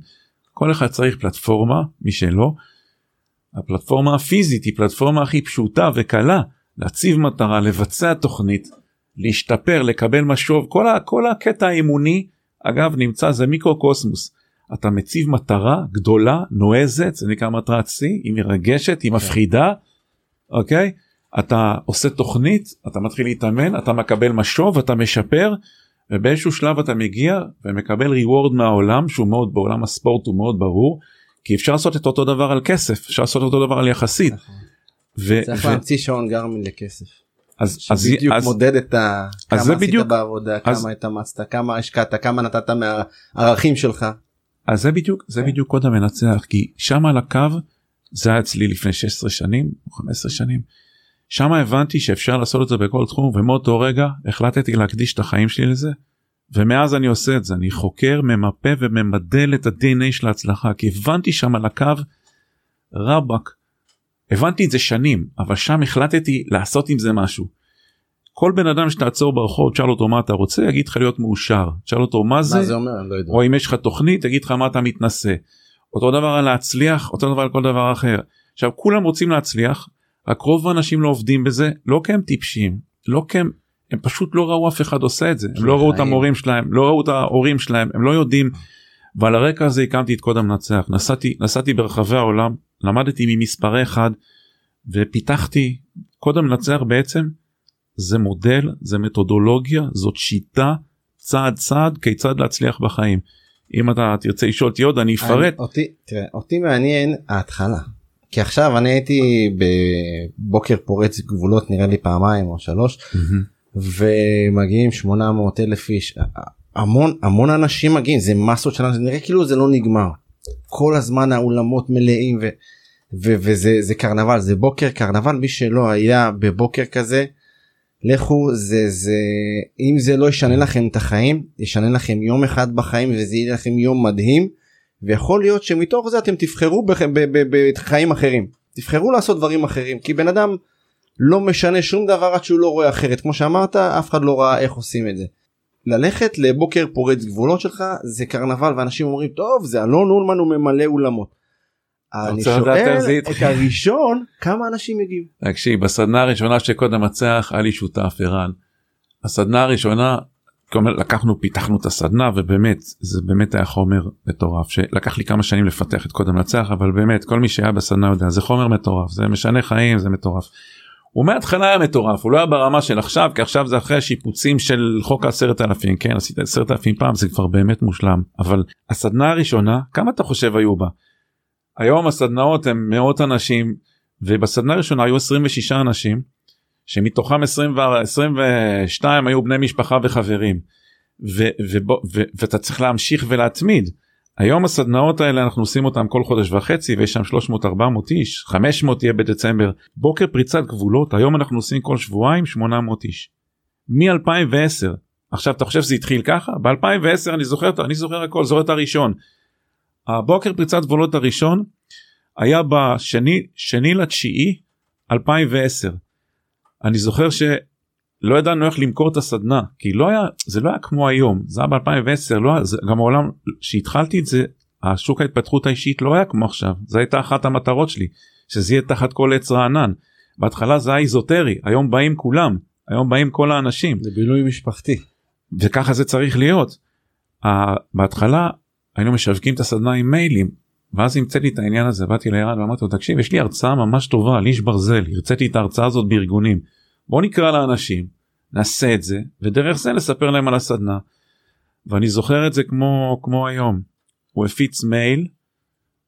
כל אחד צריך פלטפורמה מי שלא. הפלטפורמה הפיזית היא פלטפורמה הכי פשוטה וקלה להציב מטרה לבצע תוכנית להשתפר לקבל משוב כל, ה, כל הקטע האימוני אגב נמצא זה מיקרו קוסמוס. אתה מציב מטרה גדולה נועזת זה נקרא מטרת שיא היא מרגשת היא כן. מפחידה אוקיי אתה עושה תוכנית אתה מתחיל להתאמן אתה מקבל משוב אתה משפר ובאיזשהו שלב אתה מגיע ומקבל ריוורד מהעולם שהוא מאוד בעולם הספורט הוא מאוד ברור כי אפשר לעשות את אותו דבר על כסף אפשר לעשות אותו דבר על יחסית. נכון. ו- צריך ו- להמציא שעון גרמין לכסף. אז אז בדיוק אז, מודד את ה... כמה עשית בדיוק, בעבודה אז, כמה התאמצת כמה השקעת כמה נתת מהערכים שלך. אז זה בדיוק זה כן. בדיוק קוד המנצח כי שם על הקו זה היה אצלי לפני 16 שנים או 15 שנים. שם הבנתי שאפשר לעשות את זה בכל תחום ומאותו רגע החלטתי להקדיש את החיים שלי לזה. ומאז אני עושה את זה אני חוקר ממפה וממדל את ה-DNA של ההצלחה כי הבנתי שם על הקו רבאק הבנתי את זה שנים אבל שם החלטתי לעשות עם זה משהו. כל בן אדם שתעצור ברחוב תשאל אותו מה אתה רוצה יגיד לך להיות מאושר תשאל אותו מה זה, מה זה אומר, לא או אם יש לך תוכנית יגיד לך מה אתה מתנשא. אותו דבר על להצליח אותו דבר על כל דבר אחר. עכשיו כולם רוצים להצליח רק רוב האנשים לא עובדים בזה לא כי הם טיפשים לא כי הם הם פשוט לא ראו אף אחד עושה את זה הם לא ראו את המורים שלהם לא ראו את ההורים שלהם הם לא יודעים. ועל הרקע הזה הקמתי את קוד המנצח נסעתי נסעתי ברחבי העולם למדתי ממספרי אחד ופיתחתי קוד המנצח בעצם זה מודל זה מתודולוגיה זאת שיטה צעד צעד כיצד להצליח בחיים. אם אתה תרצה לשאול אותי עוד אני אפרט. אותי, תראה, אותי מעניין ההתחלה. כי עכשיו אני הייתי בבוקר פורץ גבולות נראה לי פעמיים או שלוש ומגיעים 800 אלף איש המון המון אנשים מגיעים זה מסות שלנו זה נראה כאילו זה לא נגמר. כל הזמן האולמות מלאים ו, ו, וזה זה קרנבל זה בוקר קרנבל מי שלא היה בבוקר כזה לכו זה זה אם זה לא ישנה לכם את החיים ישנה לכם יום אחד בחיים וזה יהיה לכם יום מדהים ויכול להיות שמתוך זה אתם תבחרו בחיים אחרים תבחרו לעשות דברים אחרים כי בן אדם לא משנה שום דבר עד שהוא לא רואה אחרת כמו שאמרת אף אחד לא ראה איך עושים את זה. ללכת לבוקר פורץ גבולות שלך זה קרנבל ואנשים אומרים טוב זה אלון אולמן הוא ממלא אולמות. אני שואל את הראשון כמה אנשים הגיעו. תקשיב בסדנה הראשונה של קוד המצח היה לי שותף ערן. הסדנה הראשונה לקחנו פיתחנו את הסדנה ובאמת זה באמת היה חומר מטורף שלקח לי כמה שנים לפתח את קוד המנצח אבל באמת כל מי שהיה בסדנה יודע זה חומר מטורף זה משנה חיים זה מטורף. הוא מההתחלה היה מטורף הוא לא היה ברמה של עכשיו כי עכשיו זה אחרי השיפוצים של חוק העשרת אלפים כן עשית עשרת אלפים פעם זה כבר באמת מושלם אבל הסדנה הראשונה כמה אתה חושב היו בה. היום הסדנאות הם מאות אנשים ובסדנה הראשונה היו 26 אנשים שמתוכם 22 היו בני משפחה וחברים ו, ו, ו, ואתה צריך להמשיך ולהתמיד. היום הסדנאות האלה אנחנו עושים אותם כל חודש וחצי ויש שם 300 400 איש 500 יהיה בדצמבר בוקר פריצת גבולות היום אנחנו עושים כל שבועיים 800 איש. מ-2010 עכשיו אתה חושב שזה התחיל ככה ב-2010 אני זוכר אני זוכר הכל זוכר את הראשון. הבוקר פריצת גבולות הראשון היה בשני שני לתשיעי 2010. אני זוכר שלא ידענו איך למכור את הסדנה כי לא היה זה לא היה כמו היום זה היה ב2010 לא זה גם העולם שהתחלתי את זה השוק ההתפתחות האישית לא היה כמו עכשיו זה הייתה אחת המטרות שלי שזה יהיה תחת כל עץ רענן. בהתחלה זה היה איזוטרי היום באים כולם היום באים כל האנשים. זה בילוי משפחתי. וככה זה צריך להיות. Uh, בהתחלה היינו משווקים את הסדנה עם מיילים ואז המצאתי את העניין הזה באתי לירד ואמרתי לו תקשיב יש לי הרצאה ממש טובה על איש ברזל הרציתי את ההרצאה הזאת בארגונים. בוא נקרא לאנשים נעשה את זה ודרך זה לספר להם על הסדנה. ואני זוכר את זה כמו כמו היום. הוא הפיץ מייל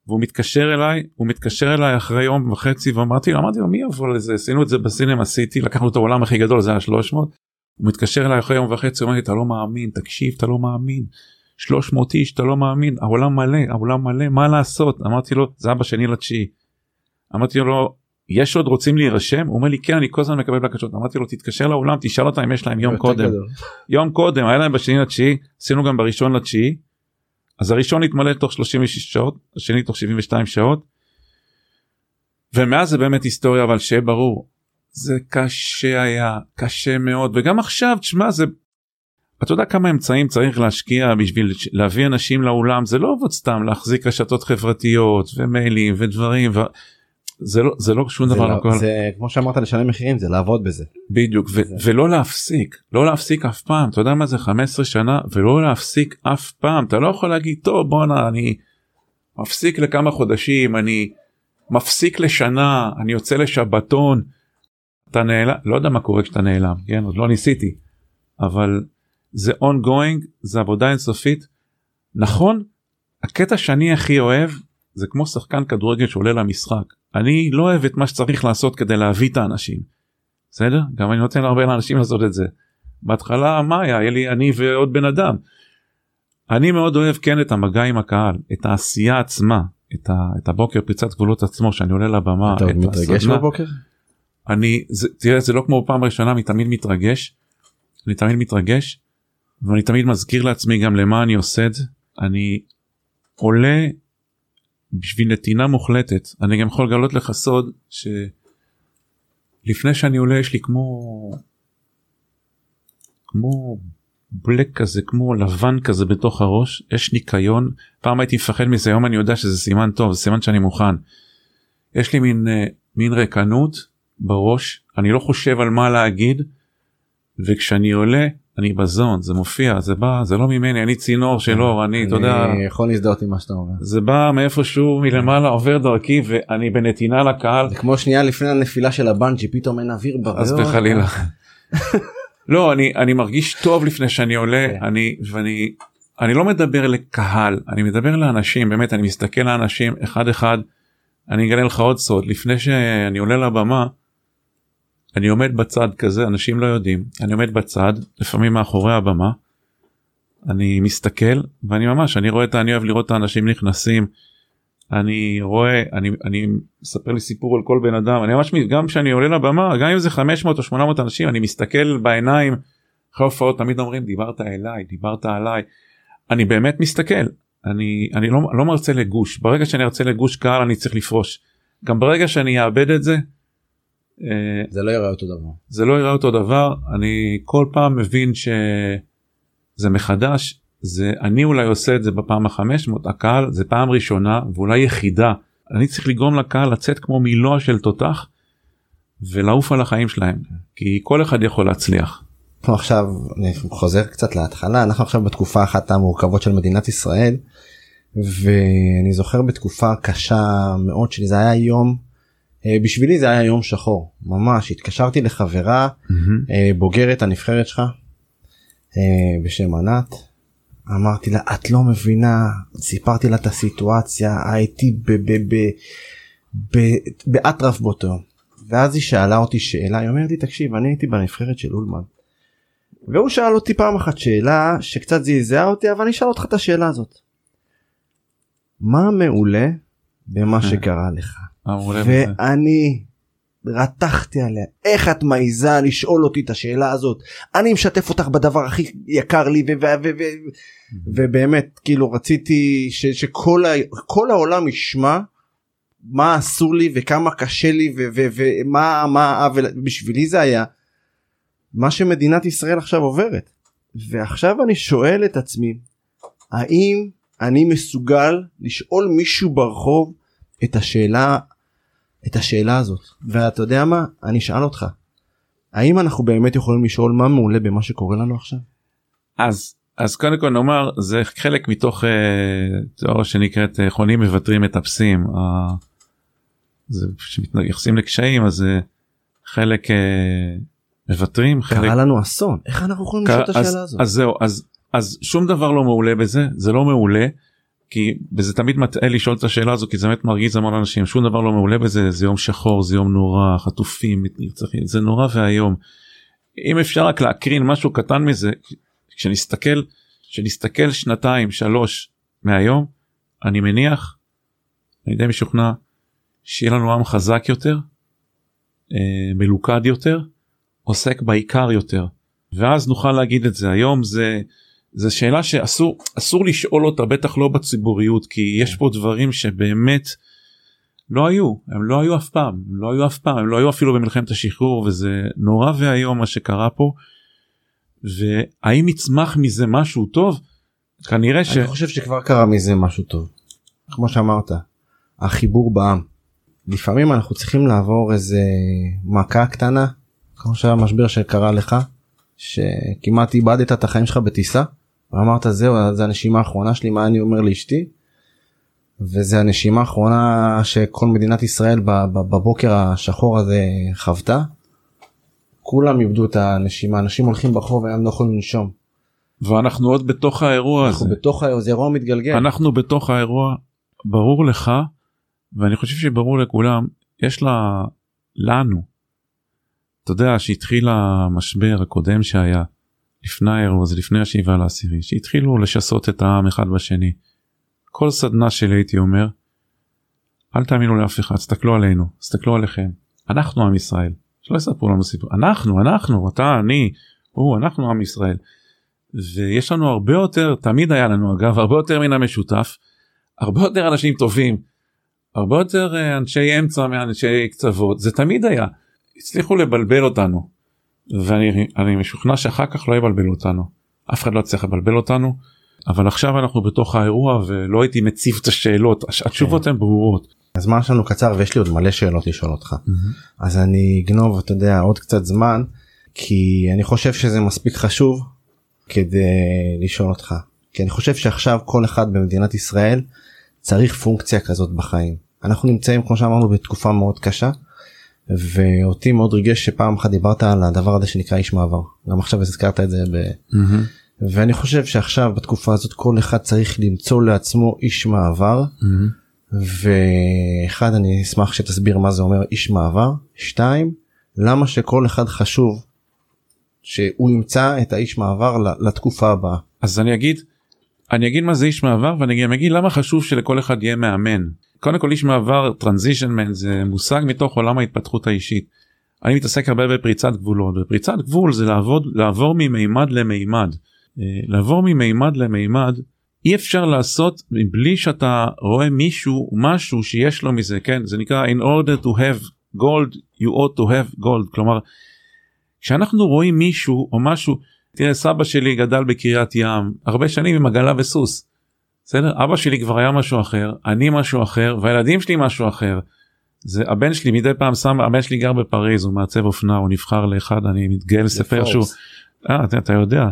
והוא מתקשר אליי הוא מתקשר אליי אחרי יום וחצי ואמרתי לו אמרתי לו מי יבוא לזה? עשינו את זה בסינמה סיטי לקחנו את העולם הכי גדול זה היה 300 הוא מתקשר אליי אחרי יום וחצי אומר לי אתה לא מאמין תקשיב אתה לא מאמין 300 איש אתה לא מאמין העולם מלא העולם מלא מה לעשות אמרתי לו זה היה בשני לתשיעי. אמרתי לו יש עוד רוצים להירשם הוא אומר לי כן אני כל הזמן מקבל בקשות אמרתי לו תתקשר לאולם תשאל אותם אם יש להם יום קודם. יום קודם היה להם בשני לתשיעי עשינו גם בראשון לתשיעי. אז הראשון התמלא תוך 36 שעות השני תוך 72 שעות. ומאז זה באמת היסטוריה אבל שיהיה ברור זה קשה היה קשה מאוד וגם עכשיו תשמע זה אתה יודע כמה אמצעים צריך להשקיע בשביל להביא אנשים לאולם? זה לא עובד סתם להחזיק רשתות חברתיות ומיילים ודברים. ו... זה לא זה לא שום זה דבר לא, לכל... זה כמו שאמרת לשלם מחירים זה לעבוד בזה. בדיוק ו- זה... ולא להפסיק לא להפסיק אף פעם. אתה יודע מה זה? 15 שנה ולא להפסיק אף פעם. אתה לא יכול להגיד טוב בואנה אני מפסיק לכמה חודשים אני מפסיק לשנה אני יוצא לשבתון. אתה נעלם לא יודע מה קורה כשאתה נעלם כן? עוד לא ניסיתי. אבל זה ongoing זה עבודה אינסופית נכון הקטע שאני הכי אוהב זה כמו שחקן כדורגל שעולה למשחק אני לא אוהב את מה שצריך לעשות כדי להביא את האנשים. בסדר גם אני נותן להרבה לאנשים לעשות את זה. בהתחלה מה היה היה לי אני ועוד בן אדם. אני מאוד אוהב כן את המגע עם הקהל את העשייה עצמה את, ה, את הבוקר פריצת גבולות עצמו שאני עולה לבמה. אתה מתרגש בבוקר? אני זה, תראה זה לא כמו פעם ראשונה אני תמיד מתרגש. אני תמיד מתרגש ואני תמיד מזכיר לעצמי גם למה אני עושה את זה. אני עולה בשביל נתינה מוחלטת. אני גם יכול לגלות לך סוד שלפני שאני עולה יש לי כמו כמו בלק כזה כמו לבן כזה בתוך הראש. יש ניקיון. פעם הייתי מפחד מזה היום אני יודע שזה סימן טוב זה סימן שאני מוכן. יש לי מין, אה, מין ריקנות בראש, אני לא חושב על מה להגיד, וכשאני עולה אני בזון זה מופיע זה בא זה לא ממני אני צינור של אור אני אתה יודע אני יכול להזדהות עם מה שאתה אומר. זה בא מאיפשהו מלמעלה עובר דרכי ואני בנתינה לקהל זה כמו שנייה לפני הנפילה של הבנג'י פתאום אין אוויר בריאות. אז בחלילה. לא אני אני מרגיש טוב לפני שאני עולה כן. אני ואני אני לא מדבר לקהל אני מדבר לאנשים באמת אני מסתכל לאנשים אחד אחד אני אגלה לך עוד סוד לפני שאני עולה לבמה. אני עומד בצד כזה אנשים לא יודעים אני עומד בצד לפעמים מאחורי הבמה. אני מסתכל ואני ממש אני רואה את אני אוהב לראות את האנשים נכנסים. אני רואה אני אני מספר לי סיפור על כל בן אדם אני ממש גם כשאני עולה לבמה גם אם זה 500 או 800 אנשים אני מסתכל בעיניים. אחרי הופעות תמיד אומרים דיברת אליי דיברת עליי. אני באמת מסתכל אני אני לא, לא מרצה לגוש ברגע שאני ארצה לגוש קהל אני צריך לפרוש. גם ברגע שאני אאבד את זה. אה, זה לא יראה אותו דבר. זה לא יראה אותו דבר אני כל פעם מבין שזה מחדש זה אני אולי עושה את זה בפעם החמש מאות הקהל זה פעם ראשונה ואולי יחידה אני צריך לגרום לקהל לצאת כמו מילוע של תותח ולעוף על החיים שלהם כי כל אחד יכול להצליח. אנחנו עכשיו אני חוזר קצת להתחלה אנחנו עכשיו בתקופה אחת המורכבות של מדינת ישראל ואני זוכר בתקופה קשה מאוד שלי זה היה יום בשבילי זה היה יום שחור ממש התקשרתי לחברה אה, בוגרת הנבחרת שלך אה, בשם ענת אמרתי לה את לא מבינה סיפרתי לה את הסיטואציה הייתי באטרף באותו יום. ואז היא שאלה אותי שאלה היא אומרת לי תקשיב אני הייתי בנבחרת של אולמן. והוא שאל אותי פעם אחת שאלה שקצת זעזעה אותי אבל אני אשאל אותך את השאלה הזאת. מה מעולה במה שקרה לך? בזה. ואני רתחתי עליה. איך את מעיזה לשאול אותי את השאלה הזאת? אני משתף אותך בדבר הכי יקר לי ו- ו- ו- ו- ובאמת כאילו רציתי ש- שכל ה- כל העולם ישמע מה אסור לי וכמה קשה לי ו- ו- ומה מה העוול בשבילי זה היה מה שמדינת ישראל עכשיו עוברת. ועכשיו אני שואל את עצמי האם אני מסוגל לשאול מישהו ברחוב את השאלה את השאלה הזאת. ואתה יודע מה? אני אשאל אותך. האם אנחנו באמת יכולים לשאול מה מעולה במה שקורה לנו עכשיו? אז אז קודם כל נאמר זה חלק מתוך אה, תיאוריה שנקראת אה, חונים מוותרים מטפסים. אה, זה שמתייחסים לקשיים אז אה, חלק אה, מוותרים חלק קרה לנו אסון. איך אנחנו יכולים לשאול את אז, השאלה הזאת? אז זהו אז אז שום דבר לא מעולה בזה זה לא מעולה כי וזה תמיד מטעה לשאול את השאלה הזו כי זה באמת מרגיז המון אנשים. שום דבר לא מעולה בזה זה יום שחור זה יום נורא חטופים נרצחים זה נורא ואיום. אם אפשר רק להקרין משהו קטן מזה כשנסתכל כשנסתכל שנתיים שלוש מהיום אני מניח אני די משוכנע שיהיה לנו עם חזק יותר אה, מלוכד יותר עוסק בעיקר יותר. ואז נוכל להגיד את זה. היום זה זה שאלה שאסור אסור לשאול אותה בטח לא בציבוריות כי יש פה דברים שבאמת לא היו הם לא היו אף פעם הם לא היו אף פעם הם לא היו אפילו במלחמת השחרור וזה נורא ואיום מה שקרה פה. והאם יצמח מזה משהו טוב? כנראה ש... אני חושב שכבר קרה מזה משהו טוב. כמו שאמרת החיבור בעם. לפעמים אנחנו צריכים לעבור איזה מכה קטנה כמו שהמשבר שקרה לך שכמעט איבדת את החיים שלך בטיסה ואמרת זהו זה הנשימה האחרונה שלי מה אני אומר לאשתי. וזה הנשימה האחרונה שכל מדינת ישראל בבוקר השחור הזה חוותה. כולם איבדו את הנשימה אנשים הולכים ברחוב והם לא יכולים לנשום. ואנחנו עוד בתוך האירוע הזה אנחנו בתוך ה- זה אירוע מתגלגל. אנחנו בתוך האירוע ברור לך ואני חושב שברור לכולם יש לה לנו. אתה יודע שהתחיל המשבר הקודם שהיה לפני האירוע הזה לפני השבעה לעשירי שהתחילו לשסות את העם אחד בשני. כל סדנה שלי הייתי אומר אל תאמינו לאף אחד תסתכלו עלינו תסתכלו עליכם. אנחנו עם ישראל. שלא יספרו לנו סיפור. אנחנו אנחנו אתה אני הוא אנחנו עם ישראל. ויש לנו הרבה יותר תמיד היה לנו אגב הרבה יותר מן המשותף הרבה יותר אנשים טובים הרבה יותר אה, אנשי אמצע מאנשי קצוות זה תמיד היה. הצליחו לבלבל אותנו ואני אני משוכנע שאחר כך לא יבלבלו אותנו. אף אחד לא יצליח לבלבל אותנו. אבל עכשיו אנחנו בתוך האירוע ולא הייתי מציב את השאלות. הש- התשובות הן ברורות. הזמן שלנו קצר ויש לי עוד מלא שאלות לשאול אותך. Mm-hmm. אז אני אגנוב אתה יודע עוד קצת זמן כי אני חושב שזה מספיק חשוב כדי לשאול אותך. כי אני חושב שעכשיו כל אחד במדינת ישראל צריך פונקציה כזאת בחיים. אנחנו נמצאים כמו שאמרנו בתקופה מאוד קשה ואותי מאוד ריגש שפעם אחת דיברת על הדבר הזה שנקרא איש מעבר גם עכשיו הזכרת את זה ב... Mm-hmm. ואני חושב שעכשיו בתקופה הזאת כל אחד צריך למצוא לעצמו איש מעבר Mm-hmm. ואחד אני אשמח שתסביר מה זה אומר איש מעבר שתיים למה שכל אחד חשוב שהוא ימצא את האיש מעבר לתקופה הבאה. אז אני אגיד אני אגיד מה זה איש מעבר ואני גם אגיד למה חשוב שלכל אחד יהיה מאמן. קודם כל איש מעבר טרנזישן מן זה מושג מתוך עולם ההתפתחות האישית. אני מתעסק הרבה בפריצת גבולות ופריצת גבול זה לעבוד לעבור ממימד למימד. אה, לעבור ממימד למימד אי אפשר לעשות מבלי שאתה רואה מישהו משהו שיש לו מזה כן זה נקרא in order to have gold you ought to have gold כלומר כשאנחנו רואים מישהו או משהו תראה סבא שלי גדל בקריית ים הרבה שנים עם עגלה וסוס. בסדר? אבא שלי כבר היה משהו אחר אני משהו אחר והילדים שלי משהו אחר. זה הבן שלי מדי פעם שם הבן שלי גר בפריז הוא מעצב אופנה הוא נבחר לאחד אני מתגאה לספר שהוא אה, אתה, אתה יודע.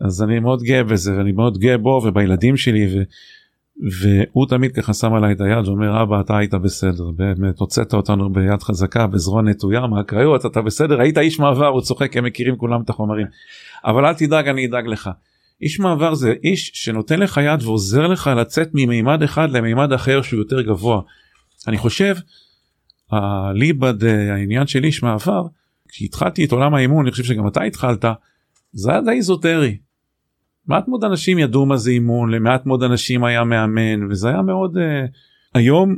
אז אני מאוד גאה בזה ואני מאוד גאה בו ובילדים שלי ו, והוא תמיד ככה שם עליי את היד ואומר אבא אתה היית בסדר. באמת הוצאת אותנו ביד חזקה בזרוע נטויה מהקריות אתה בסדר היית איש מעבר הוא צוחק הם מכירים כולם את החומרים. אבל אל תדאג אני אדאג לך. איש מעבר זה איש שנותן לך יד ועוזר לך לצאת ממימד אחד למימד אחר שהוא יותר גבוה. אני חושב הליבד העניין של איש מעבר כשהתחלתי את עולם האימון אני חושב שגם אתה התחלת זה היה די איזוטרי. מעט מאוד אנשים ידעו מה זה אימון למעט מאוד אנשים היה מאמן וזה היה מאוד uh, היום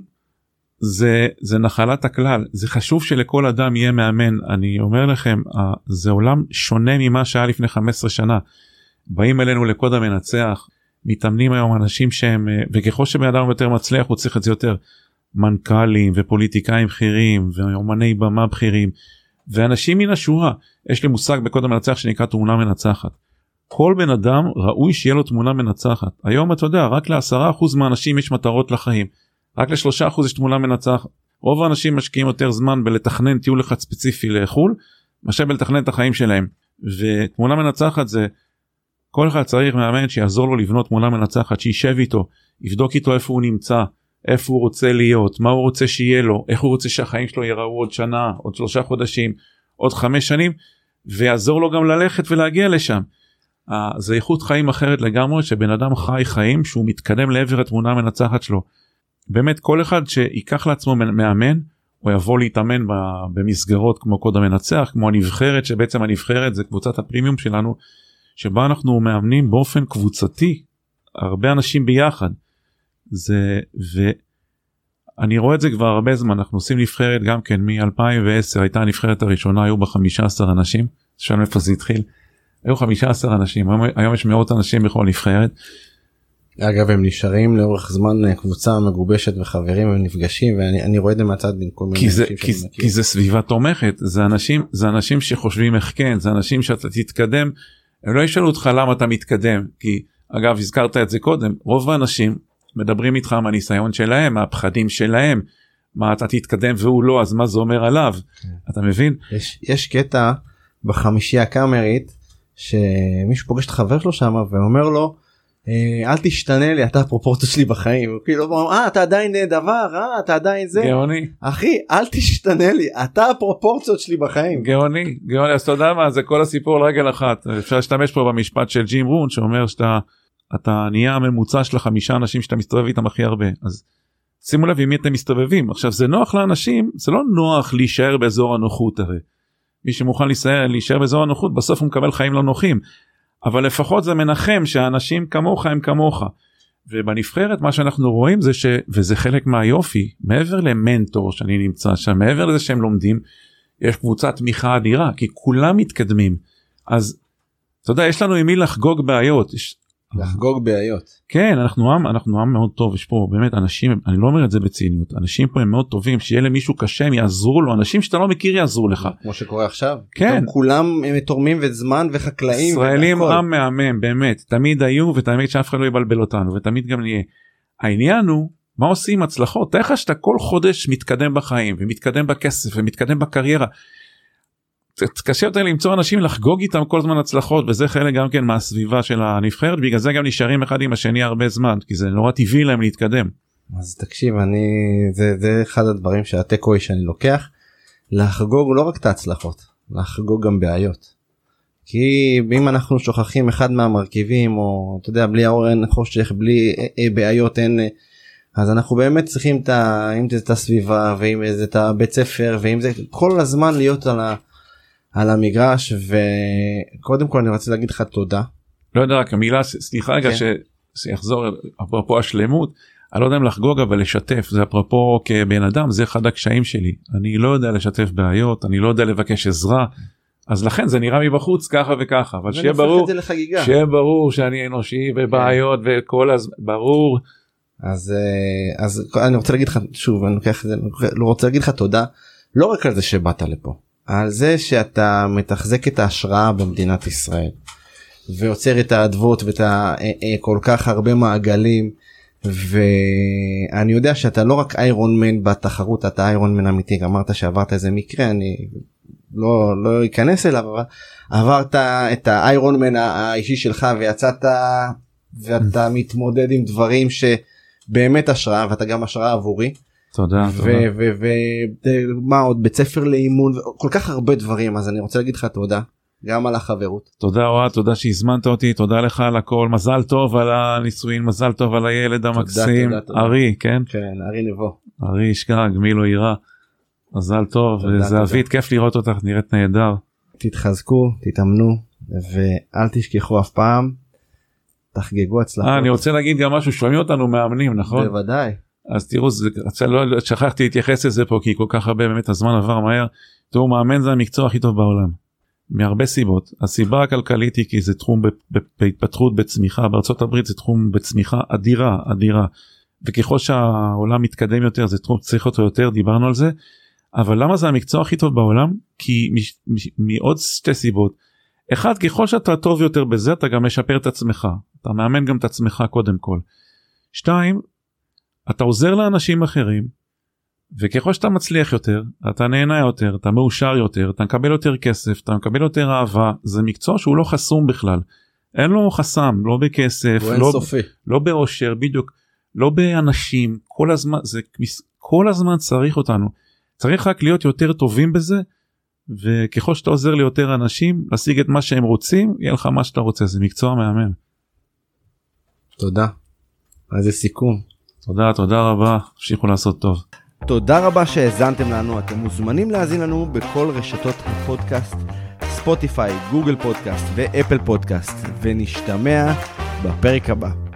זה זה נחלת הכלל זה חשוב שלכל אדם יהיה מאמן אני אומר לכם uh, זה עולם שונה ממה שהיה לפני 15 שנה. באים אלינו לקוד המנצח מתאמנים היום אנשים שהם uh, וככל שבן אדם יותר מצליח הוא צריך את זה יותר. מנכ"לים ופוליטיקאים בכירים ואומני במה בכירים ואנשים מן השורה יש לי מושג בקוד המנצח שנקרא תמונה מנצחת. כל בן אדם ראוי שיהיה לו תמונה מנצחת. היום אתה יודע רק לעשרה אחוז מהאנשים יש מטרות לחיים. רק לשלושה אחוז יש תמונה מנצחת. רוב האנשים משקיעים יותר זמן בלתכנן טיול אחד ספציפי לחו"ל מאשר בלתכנן את החיים שלהם. ותמונה מנצחת זה כל אחד צריך מאמן שיעזור לו לבנות תמונה מנצחת שישב איתו יבדוק איתו איפה הוא נמצא איפה הוא רוצה להיות מה הוא רוצה שיהיה לו איך הוא רוצה שהחיים שלו ייראו עוד שנה עוד שלושה חודשים עוד חמש שנים ויעזור לו גם ללכת ולהגיע לשם. זה איכות חיים אחרת לגמרי שבן אדם חי חיים שהוא מתקדם לעבר התמונה המנצחת שלו. באמת כל אחד שיקח לעצמו מאמן או יבוא להתאמן במסגרות כמו קוד המנצח כמו הנבחרת שבעצם הנבחרת זה קבוצת הפרימיום שלנו שבה אנחנו מאמנים באופן קבוצתי הרבה אנשים ביחד. זה ואני רואה את זה כבר הרבה זמן אנחנו עושים נבחרת גם כן מ-2010 הייתה הנבחרת הראשונה היו בה 15 אנשים שם איפה זה התחיל. היו 15 אנשים היום, היום יש מאות אנשים בכל נבחרת. אגב הם נשארים לאורך זמן אה, קבוצה מגובשת וחברים הם נפגשים ואני רואה את זה מהצד מיני כי זה, כי. כי זה סביבה תומכת זה אנשים זה אנשים שחושבים איך כן זה אנשים שאתה תתקדם הם לא ישאלו אותך למה אתה מתקדם כי אגב הזכרת את זה קודם רוב האנשים מדברים איתך מהניסיון שלהם מהפחדים שלהם מה אתה תתקדם והוא לא אז מה זה אומר עליו? אתה מבין? יש, יש קטע בחמישייה הקאמרית שמישהו פוגש את חבר שלו שם ואומר לו "אה, אל תשתנה לי אתה הפרופורציה שלי בחיים. כאילו אה אתה עדיין אה, דבר אה אתה עדיין זה. גאוני. אחי אל תשתנה לי אתה הפרופורציות שלי בחיים. גאוני גאוני אז אתה יודע מה זה כל הסיפור על רגל אחת. אפשר להשתמש פה במשפט של ג'ים רון שאומר שאתה אתה נהיה הממוצע של החמישה אנשים שאתה מסתובב איתם הכי הרבה. אז שימו לב עם מי אתם מסתובבים. עכשיו זה נוח לאנשים זה לא נוח להישאר באזור הנוחות הרי. מי שמוכן להישאר, להישאר באזור הנוחות בסוף הוא מקבל חיים לא נוחים אבל לפחות זה מנחם שהאנשים כמוך הם כמוך. ובנבחרת מה שאנחנו רואים זה ש... וזה חלק מהיופי מעבר למנטור שאני נמצא שם מעבר לזה שהם לומדים יש קבוצת תמיכה אדירה כי כולם מתקדמים אז אתה יודע יש לנו עם מי לחגוג בעיות יש... לחגוג בעיות כן אנחנו עם אנחנו עם מאוד טוב יש פה באמת אנשים אני לא אומר את זה בציניות אנשים פה הם מאוד טובים שיהיה למישהו קשה הם יעזרו לו אנשים שאתה לא מכיר יעזרו לך כמו שקורה עכשיו כן. כולם הם תורמים וזמן וחקלאים ישראלים. עם מהמם באמת תמיד היו ותמיד שאף אחד לא יבלבל אותנו ותמיד גם נהיה. העניין הוא מה עושים עם הצלחות? תאר לך שאתה כל חודש מתקדם בחיים ומתקדם בכסף ומתקדם בקריירה. קשה יותר למצוא אנשים לחגוג איתם כל הזמן הצלחות וזה חלק גם כן מהסביבה של הנבחרת בגלל זה גם נשארים אחד עם השני הרבה זמן כי זה נורא טבעי להם להתקדם. אז תקשיב אני זה זה אחד הדברים שהטקווי שאני לוקח לחגוג לא רק את ההצלחות לחגוג גם בעיות. כי אם אנחנו שוכחים אחד מהמרכיבים או אתה יודע בלי האור אין חושך בלי אה, אה, בעיות אין אה, אז אנחנו באמת צריכים את, ה, אם את הסביבה ואם זה את הבית ספר ואם זה כל הזמן להיות על, ה, על המגרש וקודם כל אני רוצה להגיד לך תודה. לא יודע רק המילה סליחה רגע כן. שיחזור אפרופו השלמות אני לא יודע אם לחגוג אבל לשתף זה אפרופו כבן אדם זה אחד הקשיים שלי אני לא יודע לשתף בעיות אני לא יודע לבקש עזרה אז לכן זה נראה מבחוץ ככה וככה אבל שיהיה ברור שיהיה ברור שאני אנושי ובעיות כן. וכל הזמן ברור. אז אה, אז אני רוצה להגיד לך שוב אני לוקח לא רוצה להגיד לך תודה לא רק על זה שבאת לפה על זה שאתה מתחזק את ההשראה במדינת ישראל ויוצר את האדוות ואת אה, אה, כל כך הרבה מעגלים ואני יודע שאתה לא רק איירון מן בתחרות אתה איירון מן אמיתי אמרת שעברת איזה מקרה אני לא לא אכנס אליו אבל עברת את האיירון מן האישי שלך ויצאת ואתה מתמודד עם דברים שבאמת השראה ואתה גם השראה עבורי. תודה. ומה עוד בית ספר לאימון כל כך הרבה דברים אז אני רוצה להגיד לך תודה. גם על החברות. תודה אוהד, תודה שהזמנת אותי, תודה לך על הכל, מזל טוב על הנישואין, מזל טוב על הילד המקסים, ארי, כן? כן, ארי נבו. ארי ישכג, מי לא יירא. מזל טוב, זהבית, כיף לראות אותך, נראית נהדר. תתחזקו, תתאמנו, ואל תשכחו אף פעם, תחגגו הצלחות. אה, אני רוצה להגיד גם משהו, שומעים אותנו מאמנים, נכון? בוודאי. אז תראו, זה, לא, שכחתי להתייחס לזה פה, כי כל כך הרבה באמת הזמן עבר מהר. תראו, מאמן זה המקצוע הכי טוב בעולם. מהרבה סיבות. הסיבה הכלכלית היא כי זה תחום בהתפתחות בצמיחה. הברית זה תחום בצמיחה אדירה אדירה. וככל שהעולם מתקדם יותר זה תחום צריך אותו יותר דיברנו על זה. אבל למה זה המקצוע הכי טוב בעולם? כי מעוד שתי סיבות. אחד ככל שאתה טוב יותר בזה אתה גם משפר את עצמך. אתה מאמן גם את עצמך קודם כל. שתיים אתה עוזר לאנשים אחרים וככל שאתה מצליח יותר אתה נהנה יותר אתה מאושר יותר אתה מקבל יותר כסף אתה מקבל יותר אהבה זה מקצוע שהוא לא חסום בכלל אין לו חסם לא בכסף לא, לא באושר בדיוק לא באנשים כל הזמן זה כל הזמן צריך אותנו צריך רק להיות יותר טובים בזה וככל שאתה עוזר ליותר אנשים להשיג את מה שהם רוצים יהיה לך מה שאתה רוצה זה מקצוע מהמם. תודה. איזה סיכום. תודה תודה רבה המשיכו לעשות טוב. תודה רבה שהאזנתם לנו, אתם מוזמנים להאזין לנו בכל רשתות הפודקאסט, ספוטיפיי, גוגל פודקאסט ואפל פודקאסט, ונשתמע בפרק הבא.